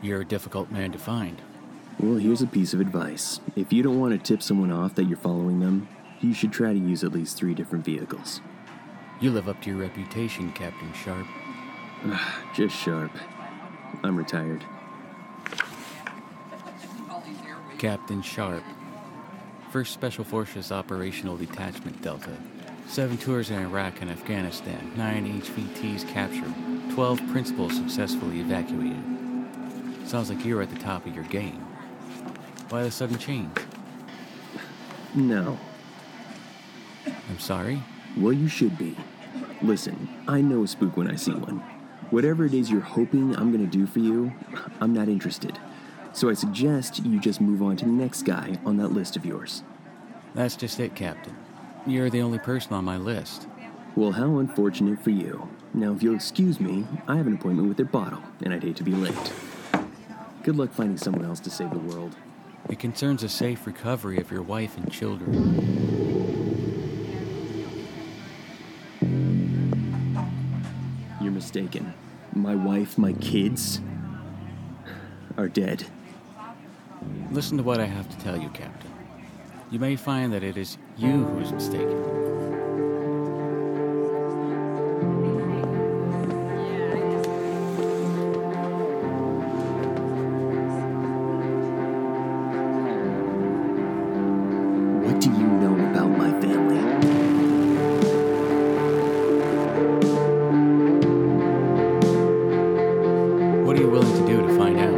You're a difficult man to find. Well, here's a piece of advice. If you don't want to tip someone off that you're following them, you should try to use at least three different vehicles. You live up to your reputation, Captain Sharp. Just sharp. I'm retired. Captain Sharp. 1st Special Forces Operational Detachment Delta. Seven tours in Iraq and Afghanistan, nine HVTs captured, 12 principals successfully evacuated. Sounds like you're at the top of your game. Why the sudden change? No. I'm sorry? Well, you should be. Listen, I know a spook when I see one. Whatever it is you're hoping I'm gonna do for you, I'm not interested. So I suggest you just move on to the next guy on that list of yours. That's just it, Captain. You're the only person on my list. Well, how unfortunate for you. Now, if you'll excuse me, I have an appointment with their bottle, and I'd hate to be late. Good luck finding someone else to save the world. It concerns a safe recovery of your wife and children. You're mistaken. My wife, my kids are dead. Listen to what I have to tell you, Captain. You may find that it is you who is mistaken. are you willing to do to find out?